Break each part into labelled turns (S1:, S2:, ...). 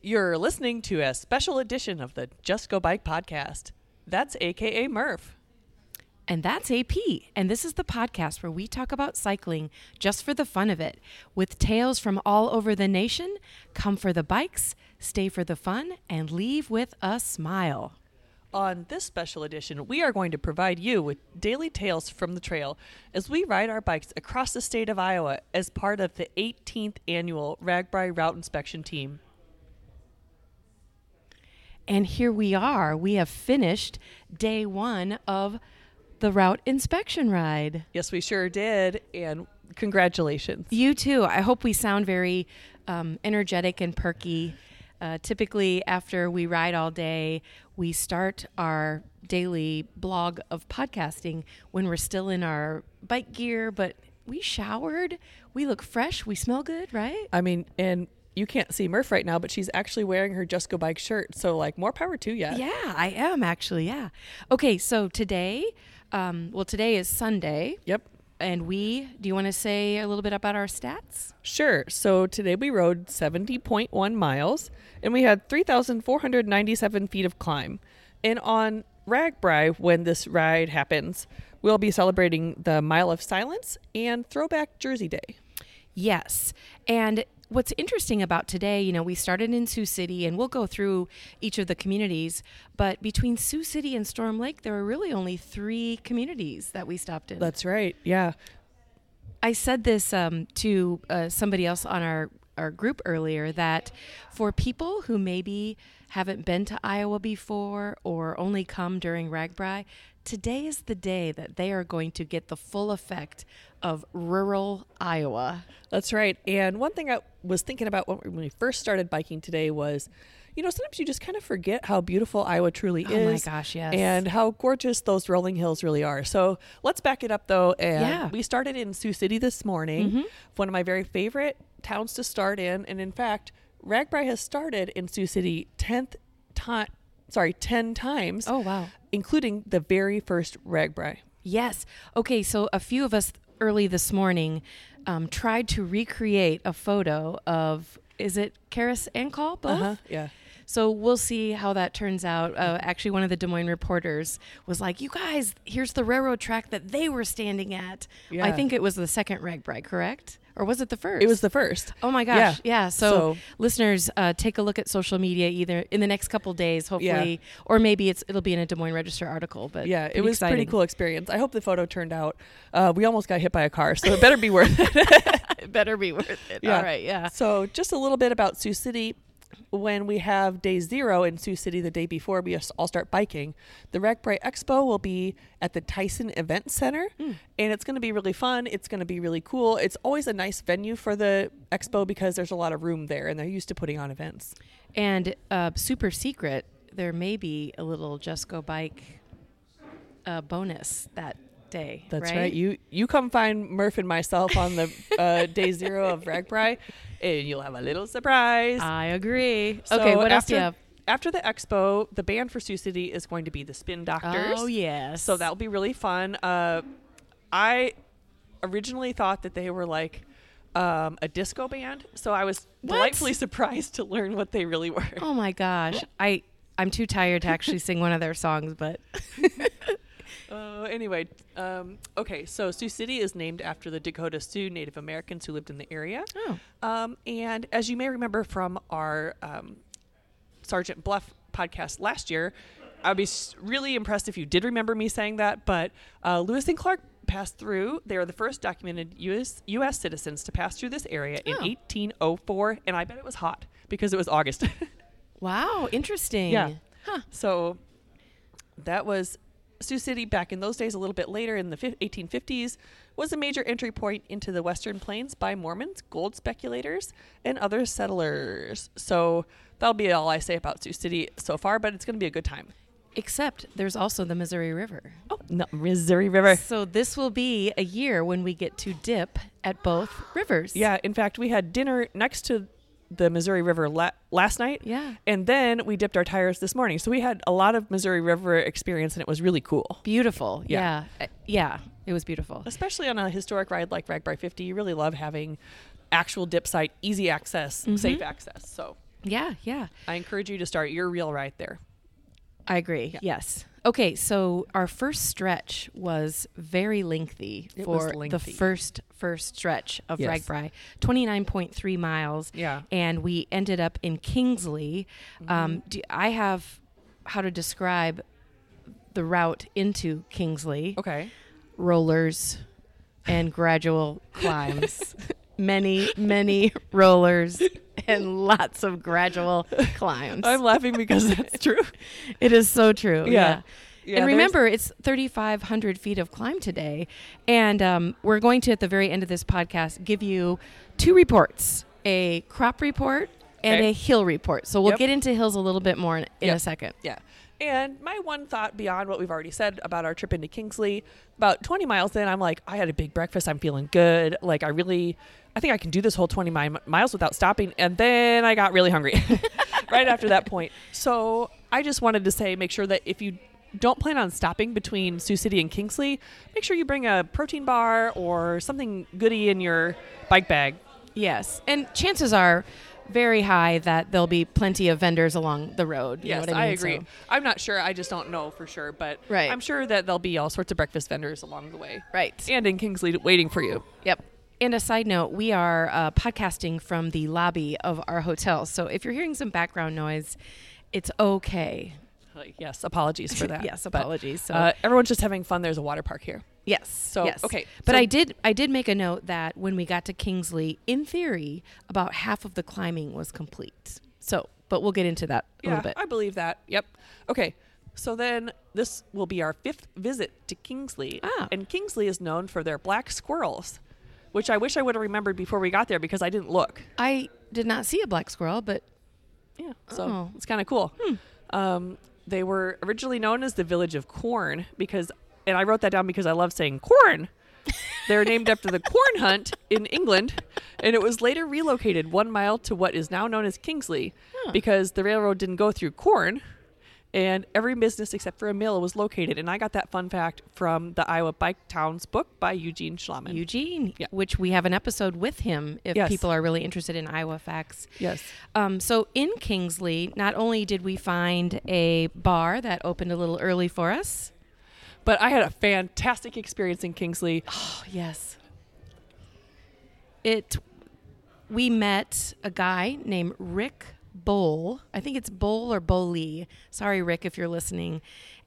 S1: You're listening to a special edition of the Just Go Bike podcast. That's AKA Murph.
S2: And that's AP. And this is the podcast where we talk about cycling just for the fun of it. With tales from all over the nation, come for the bikes, stay for the fun, and leave with a smile.
S1: On this special edition, we are going to provide you with daily tales from the trail as we ride our bikes across the state of Iowa as part of the 18th annual RAGBRAI Route Inspection Team.
S2: And here we are. We have finished day one of the route inspection ride.
S1: Yes, we sure did. And congratulations.
S2: You too. I hope we sound very um, energetic and perky. Uh, typically, after we ride all day, we start our daily blog of podcasting when we're still in our bike gear, but we showered. We look fresh. We smell good, right?
S1: I mean, and you can't see Murph right now, but she's actually wearing her Just Go Bike shirt. So, like, more power to you.
S2: Yeah, I am actually. Yeah. Okay, so today, um, well, today is Sunday.
S1: Yep.
S2: And we, do you want to say a little bit about our stats?
S1: Sure. So today we rode 70.1 miles and we had 3,497 feet of climb. And on RAGBRAI, when this ride happens, we'll be celebrating the Mile of Silence and Throwback Jersey Day.
S2: Yes. And what's interesting about today, you know, we started in Sioux City and we'll go through each of the communities, but between Sioux City and Storm Lake, there were really only three communities that we stopped in.
S1: That's right. Yeah.
S2: I said this um, to uh, somebody else on our, our group earlier that for people who maybe haven't been to Iowa before or only come during RAGBRAI, today is the day that they are going to get the full effect of rural Iowa.
S1: That's right. And one thing I was thinking about when we first started biking today was, you know, sometimes you just kind of forget how beautiful Iowa truly
S2: Oh
S1: is.
S2: my gosh, yes.
S1: And how gorgeous those rolling hills really are. So let's back it up though. And
S2: Yeah. Mm-hmm.
S1: we started in Sioux City this morning, one of my very favorite towns to start in. And in fact, RAGBRAI has started in Sioux City 10th time, sorry, 10 times.
S2: Oh, wow.
S1: Including the very first RAGBRAI.
S2: Yes. Okay, so a few of us early this morning um, tried to recreate a photo of, is it Karras and Kaul both?
S1: Uh-huh. Yeah.
S2: So we'll see how that turns out. Uh, actually, one of the Des Moines reporters was like, "You guys, here's the railroad track that they were standing at."
S1: Yeah.
S2: I think it was the second rag RAGBRAI, correct? Or was it the first?
S1: It was the first.
S2: Oh my gosh! Yeah. So,
S1: So-
S2: listeners, uh, take a look at social media either in the next couple days, hopefully, or maybe it's it'll be in a Des Moines Register article. But
S1: Yeah, it was pretty cool experience. I hope the photo turned out. Uh, we almost got hit by a car, so it better be worth it.
S2: it better be worth it.
S1: Yeah.
S2: All right. Yeah.
S1: So, just a little bit about Sioux City. When we have day zero in Sioux City the day before we all start biking, the RAGBRAI Expo will be at the Tyson Event Center,
S2: Hmm.
S1: and it's going to be really fun. It's going to be really cool. It's always a nice venue for the expo because there's a lot of room there, and they're used to putting on events.
S2: And uh, super secret, there may be a little Just Go Bike uh, bonus that day.
S1: That's
S2: right.
S1: right. You you come find Murph and myself on the uh, day zero of RAGBRAI, and you'll have a little surprise.
S2: I agree.
S1: So
S2: okay. What else
S1: after,
S2: do you have?
S1: After the expo, the band for Sioux City is going to be the Spin Doctors.
S2: Oh yes.
S1: So that will be really fun. Uh, I originally thought that they were like um, a disco band, so I was
S2: What?
S1: delightfully surprised to learn what they really were.
S2: Oh my gosh. I I'm too tired to actually sing one of their songs, but
S1: Uh, anyway, um, okay, so Sioux City is named after the Dakota Sioux Native Americans who lived in the area.
S2: oh
S1: Um, and as you may remember from our um, Sergeant Bluff podcast last year, I'd be really impressed if you did remember me saying that. But uh, Lewis and Clark passed through. They are the first documented U.S. U.S. citizens to pass through this area in
S2: Oh.
S1: 1804, and I bet it was hot because it was August.
S2: wow, interesting.
S1: Yeah.
S2: Huh.
S1: So that was Sioux City back in those days, a little bit later in the 1850s, was a major entry point into the Western Plains by Mormons, gold speculators, and other settlers. So that'll be all I say about Sioux City so far, but it's going to be a good time.
S2: Except there's also the Missouri River.
S1: Oh, no, Missouri River.
S2: So this will be a year when we get to dip at both rivers.
S1: Yeah, in fact, we had dinner next to the Missouri River la- last night.
S2: Yeah.
S1: And then we dipped our tires this morning. So we had a lot of Missouri River experience and it was really cool.
S2: Beautiful.
S1: Yeah.
S2: Yeah. Uh, Yeah. It was beautiful.
S1: especially on a historic ride like RAGBRAI 50, you really love having actual dip site, easy access, safe access. So
S2: Yeah, yeah.
S1: I encourage you to start your reel right there.
S2: I agree.
S1: Yeah.
S2: Yes. Okay, so our first stretch was very lengthy
S1: It
S2: for the first first stretch of
S1: Yes.
S2: RAGBRAI, 29.3 miles.
S1: Yeah.
S2: And we ended up in Kingsley.
S1: Mm-hmm.
S2: Um, do, I have how to describe the route into Kingsley
S1: Okay.
S2: rollers and gradual climbs. many, many rollers and lots of gradual climbs.
S1: I'm laughing because that's true.
S2: It is so true.
S1: Yeah.
S2: Yeah.
S1: Yeah,
S2: and remember, it's 3,500 feet of climb today. And um, we're going to, at the very end of this podcast, give you two reports a crop report and
S1: Okay.
S2: a hill report. So we'll
S1: Yep.
S2: get into hills a little bit more in, in
S1: Yep.
S2: a second.
S1: Yeah. And my one thought beyond what we've already said about our trip into Kingsley, about 20 miles in, I'm like, I had a big breakfast. I'm feeling good. Like, I really, I think I can do this whole 20 mi- miles without stopping. And then I got really hungry right after that point. So I just wanted to say make sure that if you don't plan on stopping between Sioux City and Kingsley, make sure you bring a protein bar or something goody in your bike bag.
S2: Yes. And chances are very high that there'll be plenty of vendors along the road. You know
S1: Yes,
S2: what
S1: I,
S2: I,
S1: agree.
S2: So-
S1: I'm not sure. I just don't know for sure, but
S2: Right.
S1: I'm sure that there'll be all sorts of breakfast vendors along the way.
S2: right.
S1: and in Kingsley waiting for you.
S2: Yep. And a side note, we are uh, podcasting from the lobby of our hotel. So if you're hearing some background noise, it's okay.
S1: Like, yes, apologies for that.
S2: yes,
S1: But,
S2: apologies. So
S1: uh, everyone's just having fun. There's a water park here.
S2: yes.
S1: so,
S2: yes.
S1: okay,
S2: But
S1: so-
S2: I did I did make a note that when we got to Kingsley, in theory, about half of the climbing was complete. So, but we'll get into that a
S1: Yeah,
S2: little bit.
S1: I believe that. Yep. Okay. So then this will be our fifth visit to Kingsley.
S2: Ah.
S1: And Kingsley is known for their black squirrels, which I wish I would have remembered before we got there because I didn't look.
S2: I did not see a black squirrel, but
S1: Yeah. So
S2: Oh.
S1: it's kind of cool. Um, they were originally known as the village of corn because, and I wrote that down because I love saying corn. They're named after the corn hunt in England, and it was later relocated one mile to what is now known as Kingsley
S2: Huh.
S1: because the railroad didn't go through corn, and every business except for a mill was located. And I got that fun fact from the Iowa Bike Towns book by Eugene Schlaman.
S2: Eugene,
S1: Yeah.
S2: which we have an episode with him if
S1: Yes.
S2: people are really interested in Iowa facts.
S1: yes.
S2: Um, so in Kingsley, not only did we find a bar that opened a little early for us.
S1: But I had a fantastic experience in Kingsley.
S2: Oh yes. It. We met a guy named Rick Bowl. I think it's Bowl or Bowley. Sorry, Rick, if you're listening.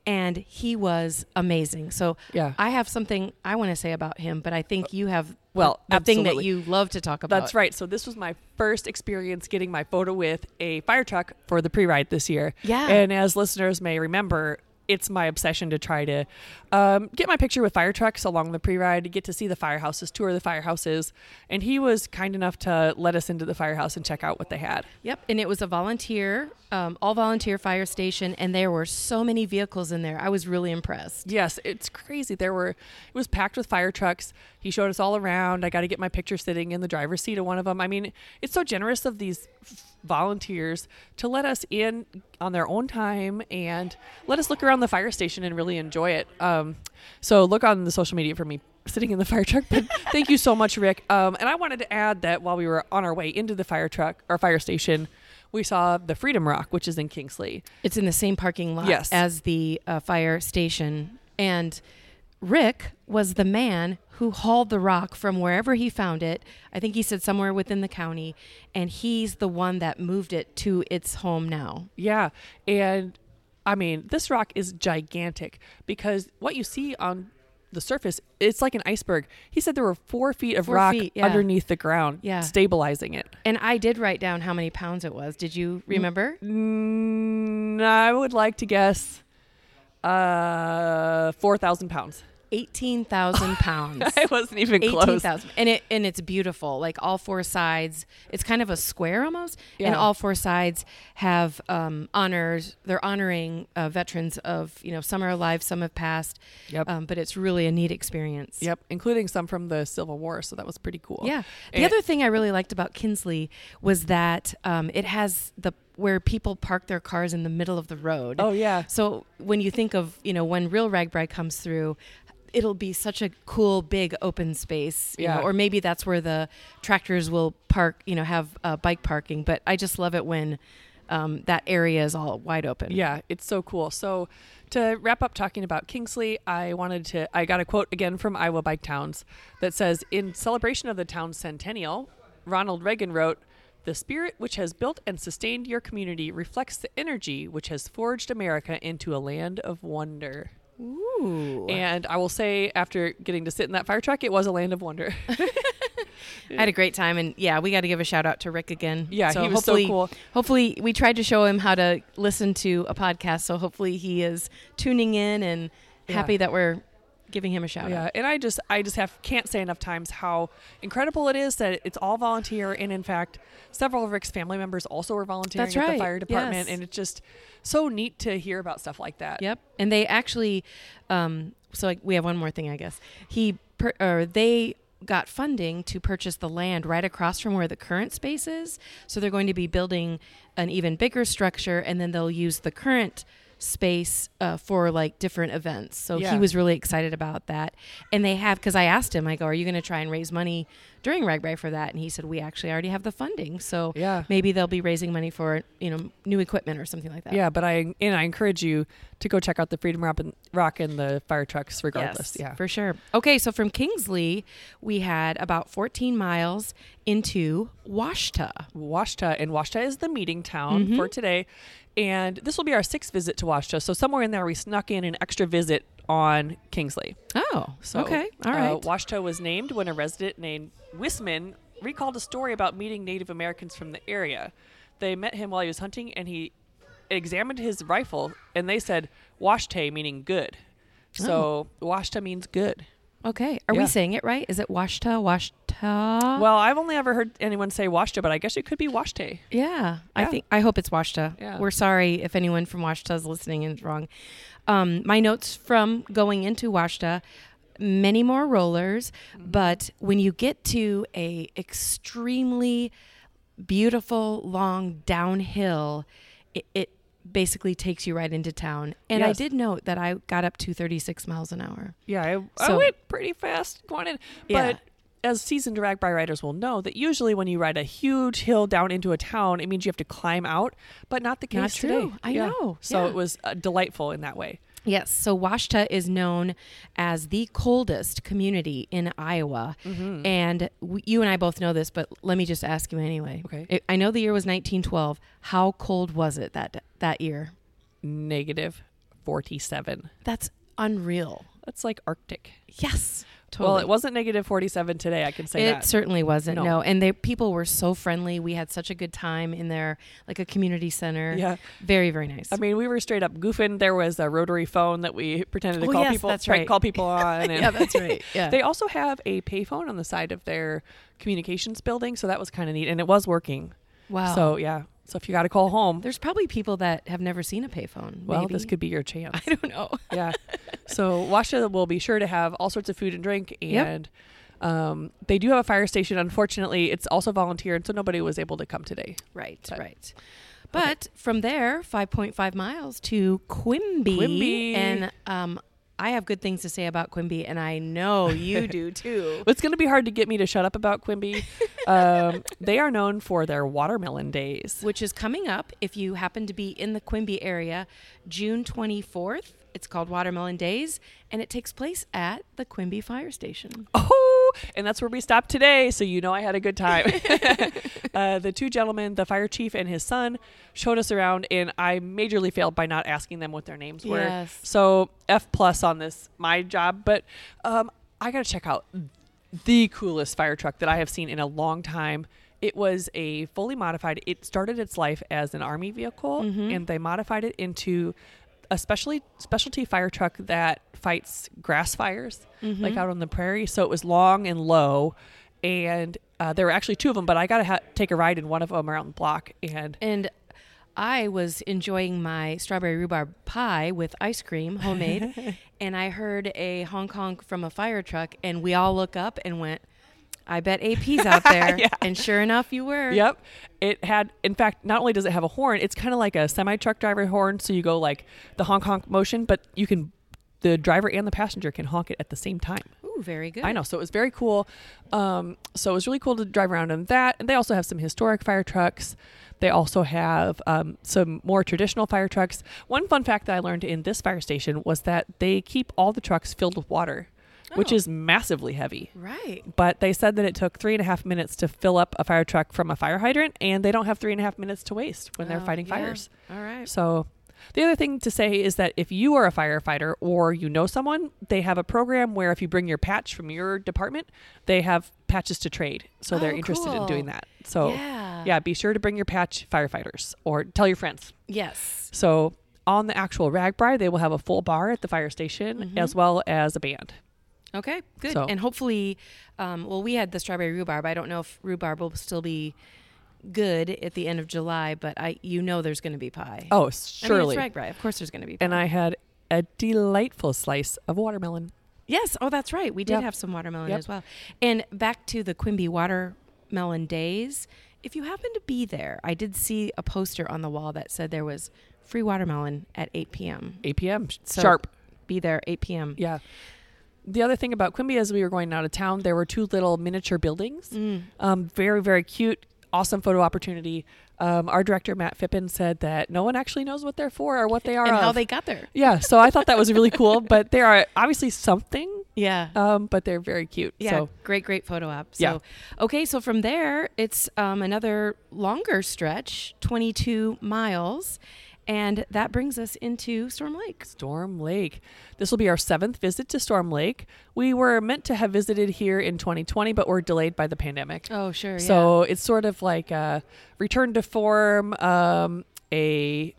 S2: And he was amazing. So
S1: Yeah.
S2: I have something I want to say about him, but I think you have
S1: Well,
S2: a thing that you love to talk about.
S1: That's right. So this was my first experience getting my photo with a fire truck for the pre-ride this year.
S2: Yeah.
S1: And as listeners may remember, it's my obsession to try to um, get my picture with fire trucks along the pre-ride, get to see the firehouses, tour the firehouses. And he was kind enough to let us into the firehouse and check out what they had.
S2: Yep, and it was a volunteer, um, all volunteer fire station, and there were so many vehicles in there. I was really impressed.
S1: Yes, it's crazy. There were it was packed with fire trucks. He showed us all around. I got to get my picture sitting in the driver's seat of one of them. I mean, it's so generous of these volunteers to let us in on their own time and let us look around the fire station and really enjoy it. Um, so look on the social media for me sitting in the fire truck. But thank you so much, Rick. Um, and I wanted to add that while we were on our way into the fire truck or fire station, we saw the Freedom Rock, which is in Kingsley.
S2: It's in the same parking lot
S1: Yes.
S2: as the uh, fire station, and Rick was the man who hauled the rock from wherever he found it. I think he said somewhere within the county, and he's the one that moved it to its home now.
S1: Yeah. And I mean, this rock is gigantic because what you see on the surface, it's like an iceberg. He said there were four feet of
S2: Four
S1: rock
S2: feet, yeah.
S1: underneath the ground,
S2: Yeah.
S1: stabilizing it.
S2: And I did write down how many pounds it was. Did you remember?
S1: Mm, I would like to guess uh, 4,000 pounds.
S2: Eighteen thousand pounds.
S1: I wasn't even
S2: Eighteen
S1: close.
S2: thousand, and it and it's beautiful. Like all four sides, it's kind of a square almost,
S1: yeah.
S2: and all four sides have um, honors. They're honoring uh, veterans of you know some are alive, some have passed.
S1: Yep.
S2: Um, but it's really a neat experience.
S1: Yep, including some from the Civil War, so that was pretty cool.
S2: Yeah. The
S1: And-
S2: other thing I really liked about Kingsley was that um, it has the where people park their cars in the middle of the road.
S1: Oh yeah.
S2: So when you think of, you know, when real RAGBRAI comes through, it'll be such a cool big open space you know,
S1: Yeah.
S2: or maybe that's where the tractors will park you know have uh, bike parking but i just love it when um, that area is all wide open
S1: Yeah, it's so cool. So to wrap up talking about Kingsley, I wanted to I got a quote again from Iowa Bike Towns that says in celebration of the town's centennial, Ronald Reagan wrote, "The spirit which has built and sustained your community reflects the energy which has forged America into a land of wonder."
S2: Ooh.
S1: And I will say after getting to sit in that fire truck, it was a land of wonder.
S2: I had a great time, and yeah, we got to give a shout out to Rick again.
S1: Yeah, he was so cool.
S2: Hopefully, we tried to show him how to listen to a podcast, so hopefully he is tuning in and
S1: Yeah.
S2: happy that we're giving him a shout
S1: Yeah,
S2: out.
S1: and I just I just have can't say enough times how incredible it is that it's all volunteer and in fact several of Rick's family members also were volunteering
S2: That's
S1: at
S2: right,
S1: the fire department
S2: yes.
S1: and it's just so neat to hear about stuff like that.
S2: Yep, and they actually, um, so like we have one more thing, I guess. He per, or they got funding to purchase the land right across from where the current space is. So they're going to be building an even bigger structure, and then they'll use the current space uh, for like different events. So
S1: Yeah.
S2: he was really excited about that. And they have because I asked him, I go, "Are you going to try and raise money during RAGBRAI for that?" And he said, "We actually already have the funding, so
S1: Yeah.
S2: maybe they'll be raising money for you know new equipment or something like that."
S1: Yeah, but I and I encourage you to go check out the Freedom Rock and, Rock and the fire trucks regardless.
S2: Yes,
S1: yeah.
S2: for sure. Okay, so from Kingsley, we had about 14 miles into Washta.
S1: Washta, and Washta is the meeting town
S2: Mhm.
S1: for today. And this will be our sixth visit to Washta. So somewhere in there, we snuck in an extra visit on Kingsley.
S2: Oh,
S1: So,
S2: okay, All right. uh.
S1: Washta was named when a resident named Wisman recalled a story about meeting Native Americans from the area. They met him while he was hunting, and he examined his rifle, and they said "Washte," meaning good. So Washta means good.
S2: okay, are
S1: yeah.
S2: we saying it right? Is it Washta? Washta?
S1: Well, I've only ever heard anyone say Washta, but I guess it could be Washte.
S2: yeah, I think I hope it's Washta.
S1: Yeah.
S2: We're sorry if anyone from Washta is listening and it's wrong. Um, my notes from going into Washta. Many more rollers,
S1: Mm-hmm.
S2: but when you get to a extremely beautiful long downhill it, it basically takes you right into town and i did note that i got up to 36 miles an hour
S1: Yeah, I, I
S2: So-
S1: went pretty fast going in.
S2: Yeah.
S1: As seasoned RAGBRAI riders will know, that usually when you ride a huge hill down into a town, it means you have to climb out, but not the case
S2: Not
S1: today.
S2: true. I
S1: Yeah.
S2: know.
S1: So
S2: Yeah.
S1: it was uh, delightful in that way.
S2: yes so washta is known as the coldest community in iowa
S1: Mm-hmm.
S2: and w- you and i both know this but let me just ask you anyway
S1: Okay.
S2: I- i know the year was 1912 how cold was it that that year
S1: Negative 47.
S2: that's unreal
S1: That's like Arctic.
S2: yes
S1: Well, it wasn't negative 47 today, I can say
S2: It
S1: that.
S2: certainly wasn't.
S1: No.
S2: No, and they people were so friendly. We had such a good time in there, like a community center.
S1: Yeah.
S2: very very nice.
S1: I mean, we were straight up goofing. There was a rotary phone that we pretended to
S2: Oh,
S1: call
S2: yes,
S1: people,
S2: that's right.
S1: call people on.
S2: Yeah, that's right. Yeah,
S1: They also have a payphone on the side of their communications building, so that was kind of neat, and it was working.
S2: wow.
S1: So yeah, so if you got to call home,
S2: there's probably people that have never seen a payphone.
S1: well,
S2: maybe.
S1: this could be your chance.
S2: I don't know.
S1: yeah. So Washta will be sure to have all sorts of food and drink,
S2: Yep.
S1: and um, they do have a fire station. Unfortunately, it's also volunteer, and so nobody was able to come today.
S2: Right,
S1: But-
S2: right. But from there, 5.5 miles to Quimby.
S1: Quimby.
S2: And um, I have good things to say about Quimby, and I know you do too.
S1: It's going to be hard to get me to shut up about Quimby. um, they are known for their watermelon days.
S2: Which is coming up if you happen to be in the Quimby area, June 24th. It's called Watermelon Days, and it takes place at the Quimby Fire Station.
S1: Oh, and that's where we stopped today, so you know I had a good time. uh, the two gentlemen, the fire chief and his son, showed us around, and I majorly failed by not asking them what their names were.
S2: Yes.
S1: So F plus on this my job, but um, I got to check out the coolest fire truck that I have seen in a long time. It was a fully modified. It started its life as an army vehicle,
S2: Mhm.
S1: and they modified it into a specially specialty fire truck that fights grass fires, like
S2: Mhm.
S1: out on the prairie. So it was long and low, and uh, there were actually two of them. But I got to ha- take a ride in one of them around the block, and
S2: And I was enjoying my strawberry rhubarb pie with ice cream, homemade, and I heard a honk honk from a fire truck, and we all look up and went, I bet AP's out there.
S1: Yeah.
S2: And sure enough, you were.
S1: Yep. It had, in fact, not only does it have a horn, it's kind of like a semi truck driver horn. So you go like the honk honk motion, but you can the driver and the passenger can honk it at the same time.
S2: Ooh, very good.
S1: I know. So it was very cool. Um, so it was really cool to drive around in that. And they also have some historic fire trucks. They also have um, some more traditional fire trucks. One fun fact that I learned in this fire station was that they keep all the trucks filled with water, which
S2: Oh.
S1: is massively heavy.
S2: Right.
S1: But they said that it took three and a half minutes to fill up a fire truck from a fire hydrant, and they don't have three and a half minutes to waste when they're
S2: Oh,
S1: fighting
S2: yeah.
S1: fires.
S2: All right.
S1: So the other thing to say is that if you are a firefighter or you know someone, they have a program where if you bring your patch from your department, they have patches to trade. So they're
S2: Oh,
S1: interested in doing that. So
S2: yeah.
S1: yeah, be sure to bring your patch firefighters or tell your friends.
S2: Yes.
S1: So on the actual RAGBRAI, they will have a full bar at the fire station
S2: Mhm.
S1: as well as a band.
S2: Okay. Good.
S1: So-
S2: And hopefully, um, well, we had the strawberry rhubarb. I don't know if rhubarb will still be good at the end of July, but I, you know, there's going to be pie.
S1: Oh,
S2: I mean,
S1: surely.
S2: it's RAGBRAI. Of course, there's going to be. Pie.
S1: and I had a delightful slice of watermelon.
S2: Yes. Oh, that's right. We did
S1: Yep.
S2: have some watermelon
S1: Yep.
S2: as well. And back to the Quimby watermelon days. If you happen to be there, I did see a poster on the wall that said there was free watermelon at 8 p.m.
S1: 8 p.m.
S2: So-
S1: sharp.
S2: Be there 8 p.m.
S1: Yeah. The other thing about Quimby as we were going out of town, there were two little miniature buildings.
S2: Mm.
S1: Um, very, very cute, awesome photo opportunity. Um, our director, Matt Phippen, said that no one actually knows what they're for or what they are.
S2: And how they got there.
S1: yeah, so I thought that was really cool, but they are obviously something,
S2: Yeah.
S1: um, but they're very cute.
S2: Yeah,
S1: So,
S2: great, great photo op. So,
S1: Yeah.
S2: okay, so from there, it's um, another longer stretch, 22 miles, and that brings us into Storm Lake.
S1: Storm Lake. This will be our seventh visit to Storm Lake. We were meant to have visited here in 2020, but were delayed by the pandemic.
S2: Oh, sure.
S1: So it's sort of like a return to form, um, a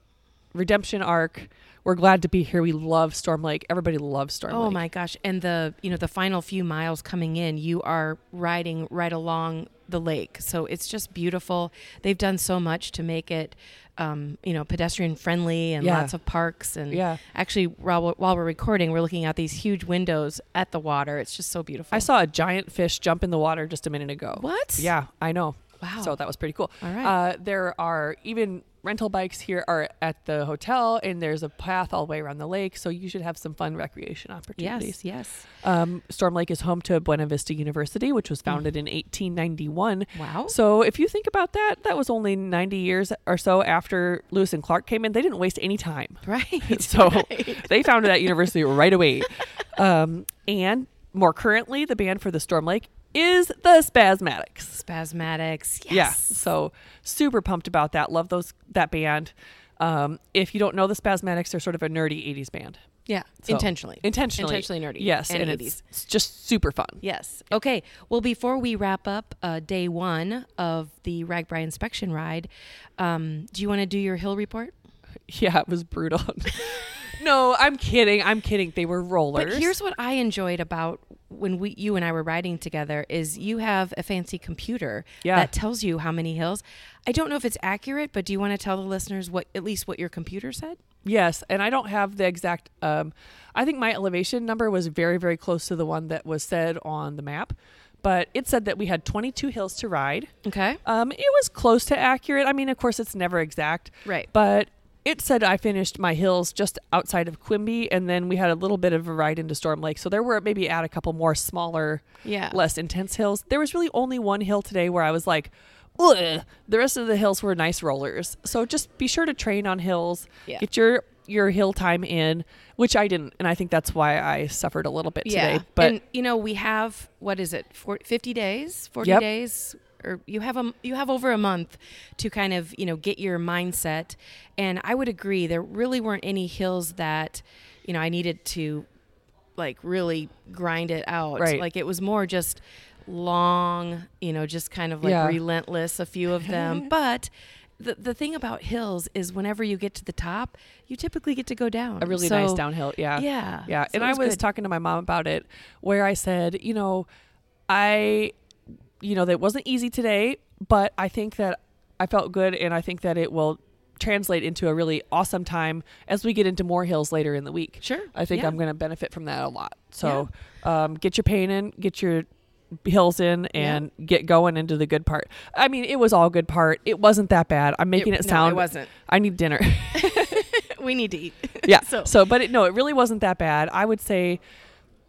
S1: redemption arc. We're glad to be here. We love Storm Lake. Everybody loves Storm Lake.
S2: Oh
S1: Lake.
S2: my gosh! And the you know the final few miles coming in, you are riding right along the lake, so it's just beautiful. They've done so much to make it, um, you know, pedestrian friendly and
S1: Yeah.
S2: lots of parks. And
S1: Yeah.
S2: actually, while we're, while we're recording, we're looking out these huge windows at the water. It's just so beautiful.
S1: I saw a giant fish jump in the water just a minute ago.
S2: what?
S1: Yeah, I know.
S2: Wow.
S1: So that was pretty cool.
S2: All right.
S1: Uh, there are even rental bikes here are at the hotel, and there's a path all the way around the lake, so you should have some fun recreation opportunities.
S2: yes. Yes.
S1: Um, Storm Lake is home to Buena Vista University, which
S2: Mm.
S1: was founded in 1891.
S2: Wow.
S1: So if you think about that, that was only 90 years or so after Lewis and Clark came in. They didn't waste any time.
S2: right.
S1: So
S2: right.
S1: they founded that university right away. Um, and more currently, the band for the Storm Lake is the Spazmatics.
S2: Spazmatics. Yes.
S1: Yeah. So super pumped about that. Love those that band. Um, if you don't know the Spazmatics, they're sort of a nerdy 80s band.
S2: Yeah.
S1: So,
S2: intentionally.
S1: Intentionally.
S2: Intentionally nerdy.
S1: Yes.
S2: And,
S1: And,
S2: 80s.
S1: it's, it's just super fun.
S2: Yes. Okay. Well, before we wrap up uh, day one of the RAGBRAI inspection ride, um, do you want to do your hill report?
S1: Yeah, it was brutal. no, I'm kidding. I'm kidding. They were rollers.
S2: But here's what I enjoyed about when we, you and I were riding together, is you have a fancy computer
S1: Yeah.
S2: that tells you how many hills. I don't know if it's accurate, but do you want to tell the listeners what at least what your computer said?
S1: Yes, and I don't have the exact. Um, I think my elevation number was very, very close to the one that was said on the map, but it said that we had 22 hills to ride.
S2: Okay.
S1: Um, it was close to accurate. I mean, of course, it's never exact,
S2: Right.
S1: but it said I finished my hills just outside of Quimby, and then we had a little bit of a ride into Storm Lake. So there were maybe add a couple more smaller,
S2: Yeah.
S1: less intense hills. There was really only one hill today where I was like. Ugh. The rest of the hills were nice rollers. So just be sure to train on hills.
S2: Yeah.
S1: Get your your hill time in, which I didn't, and I think that's why I suffered a little bit
S2: yeah.
S1: today. But
S2: and you know, we have what is it? 40, 50 days, 40
S1: Yep.
S2: days or you have a you have over a month to kind of, you know, get your mindset. And I would agree there really weren't any hills that, you know, I needed to like really grind it out.
S1: Right.
S2: Like it was more just long, you know, just kind of like
S1: Yeah.
S2: relentless a few of them. but the, the thing about hills is whenever you get to the top, you typically get to go down.
S1: a really
S2: So-
S1: nice downhill. Yeah.
S2: Yeah.
S1: Yeah.
S2: So
S1: and
S2: it
S1: I was
S2: good.
S1: talking to my mom about it where I said, you know, I, you know, that wasn't easy today, but I think that I felt good and I think that it will translate into a really awesome time as we get into more hills later in the week.
S2: Sure.
S1: I think
S2: Yeah.
S1: I'm going to benefit from that a lot. So um, get your pain in, get your hills in, and get going into the good part. I mean, it was all good part. It wasn't that bad. I'm making it,
S2: no,
S1: sound.
S2: it wasn't.
S1: I need dinner.
S2: we need to eat.
S1: yeah.
S2: So-
S1: So, but it, no, it really wasn't that bad. I would say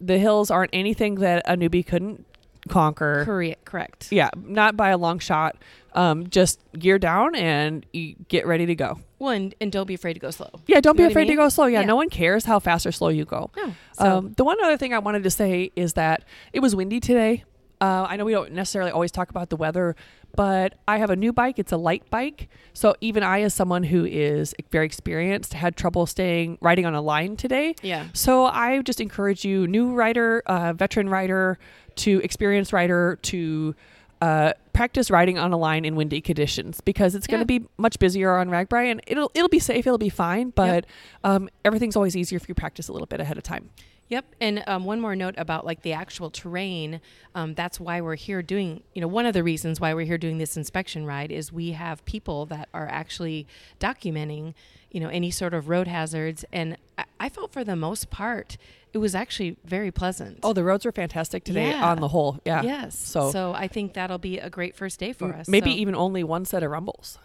S1: the hills aren't anything that a newbie couldn't conquer.
S2: Correct. Correct.
S1: Yeah, not by a long shot. Um, just gear down and you get ready to go.
S2: Well, and, and don't be afraid to go slow.
S1: Yeah, don't
S2: You know
S1: be
S2: what I
S1: afraid to go slow. Yeah,
S2: Yeah.
S1: no one cares how fast or slow you go.
S2: No. So
S1: Um, the one other thing I wanted to say is that it was windy today. Uh, I know we don't necessarily always talk about the weather, but I have a new bike. It's a light bike. So even I, as someone who is very experienced, had trouble staying riding on a line today.
S2: yeah.
S1: So I just encourage you, new rider, uh, veteran rider, to experienced rider, to uh, practice riding on a line in windy conditions because it's going to be much busier on RAGBRAI and it'll it'll be safe, it'll be fine, but um, everything's always easier if you practice a little bit ahead of time.
S2: Yep. And um, one more note about like the actual terrain. Um, that's why we're here doing, you know, one of the reasons why we're here doing this inspection ride is we have people that are actually documenting, you know, any sort of road hazards. And I, I felt for the most part, it was actually very pleasant.
S1: Oh, the roads were fantastic today
S2: Yeah.
S1: on the whole. Yeah.
S2: yes.
S1: So,
S2: So, I think that'll be a great first day for
S1: m-
S2: us.
S1: maybe
S2: So
S1: even only one set of rumbles.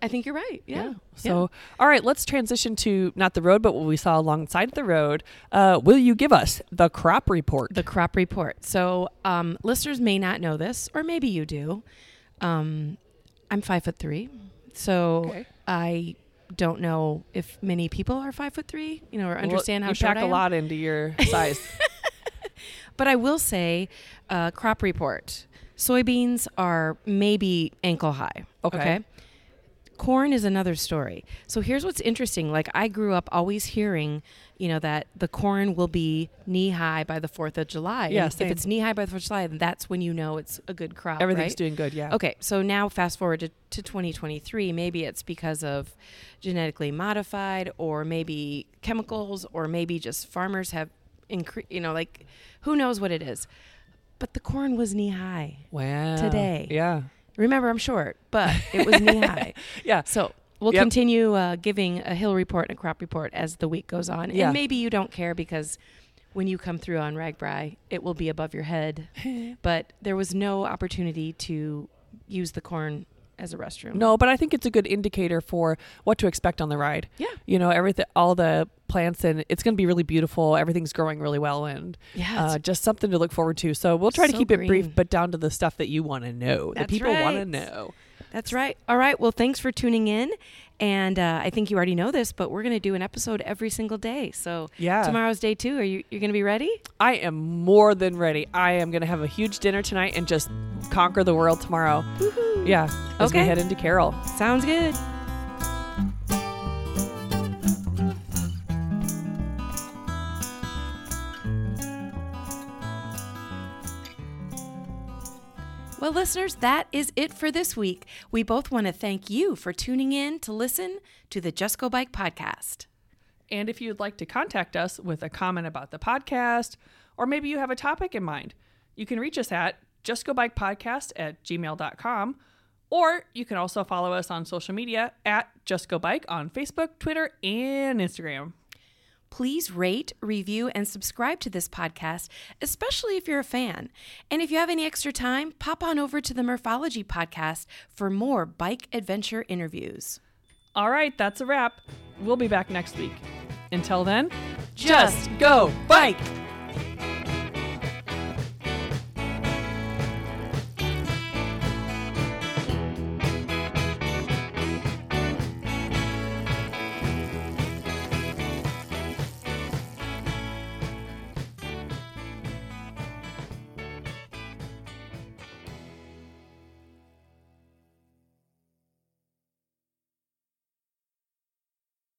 S2: I think you're right. Yeah.
S1: So, all right, let's transition to not the road, but what we saw alongside the road. Uh, will you give us the crop report?
S2: the crop report. So, um, listeners may not know this, or maybe you do. Um, I'm five foot three, so
S1: Okay.
S2: I don't know if many people are five foot three. You know, or
S1: Well,
S2: understand how
S1: you
S2: short
S1: pack
S2: I
S1: a
S2: am.
S1: lot into your size.
S2: But I will say, uh, crop report. Soybeans are maybe ankle high.
S1: Okay.
S2: Corn is another story. So here's what's interesting. Like I grew up always hearing, you know, that the corn will be knee high by the Fourth of July.
S1: Yeah,
S2: if it's knee high by the Fourth of July, then that's when you know it's a good crop.
S1: Everything's
S2: right?
S1: doing good. Yeah.
S2: Okay, so now fast forward to, to 2023. Maybe it's because of genetically modified, or maybe chemicals, or maybe just farmers have increased. You know, like who knows what it is. But the corn was knee high.
S1: Wow.
S2: Today.
S1: Yeah.
S2: Remember, I'm short, but it was knee high.
S1: Yeah.
S2: So we'll
S1: Yep.
S2: continue uh, giving a hill report and a crop report as the week goes on.
S1: Yeah.
S2: And maybe you don't care because when you come through on RAGBRAI, it will be above your head. but there was no opportunity to use the corn as a restroom.
S1: No, but I think it's a good indicator for what to expect on the ride.
S2: Yeah.
S1: You know, everything, all the plants, and it's going to be really beautiful. Everything's growing really well, and
S2: Yeah.
S1: uh, just something to look forward to. So we'll try to
S2: So
S1: keep it brief, but down to the stuff that you want to know,
S2: That's
S1: that people want to know.
S2: That's right. All right. Well, thanks for tuning in. And uh, I think you already know this, but we're going to do an episode every single day. So
S1: Yeah.
S2: tomorrow's day two. Are you you're going to be ready?
S1: I am more than ready. I am going to have a huge dinner tonight and just conquer the world tomorrow. Yeah. As we
S2: Okay.
S1: head into Carroll.
S2: Sounds good. Well, listeners, that is it for this week. We both want to thank you for tuning in to listen to the Just Go Bike podcast.
S1: And if you'd like to contact us with a comment about the podcast, or maybe you have a topic in mind, you can reach us at justgobikepodcast at gmail.com, or you can also follow us on social media at Just Go Bike on Facebook, Twitter, and Instagram.
S2: Please rate, review, and subscribe to this podcast, especially if you're a fan. And if you have any extra time, pop on over to the Murphology podcast for more bike adventure interviews.
S1: All right, that's a wrap. We'll be back next week. Until then,
S2: Just
S1: go bike!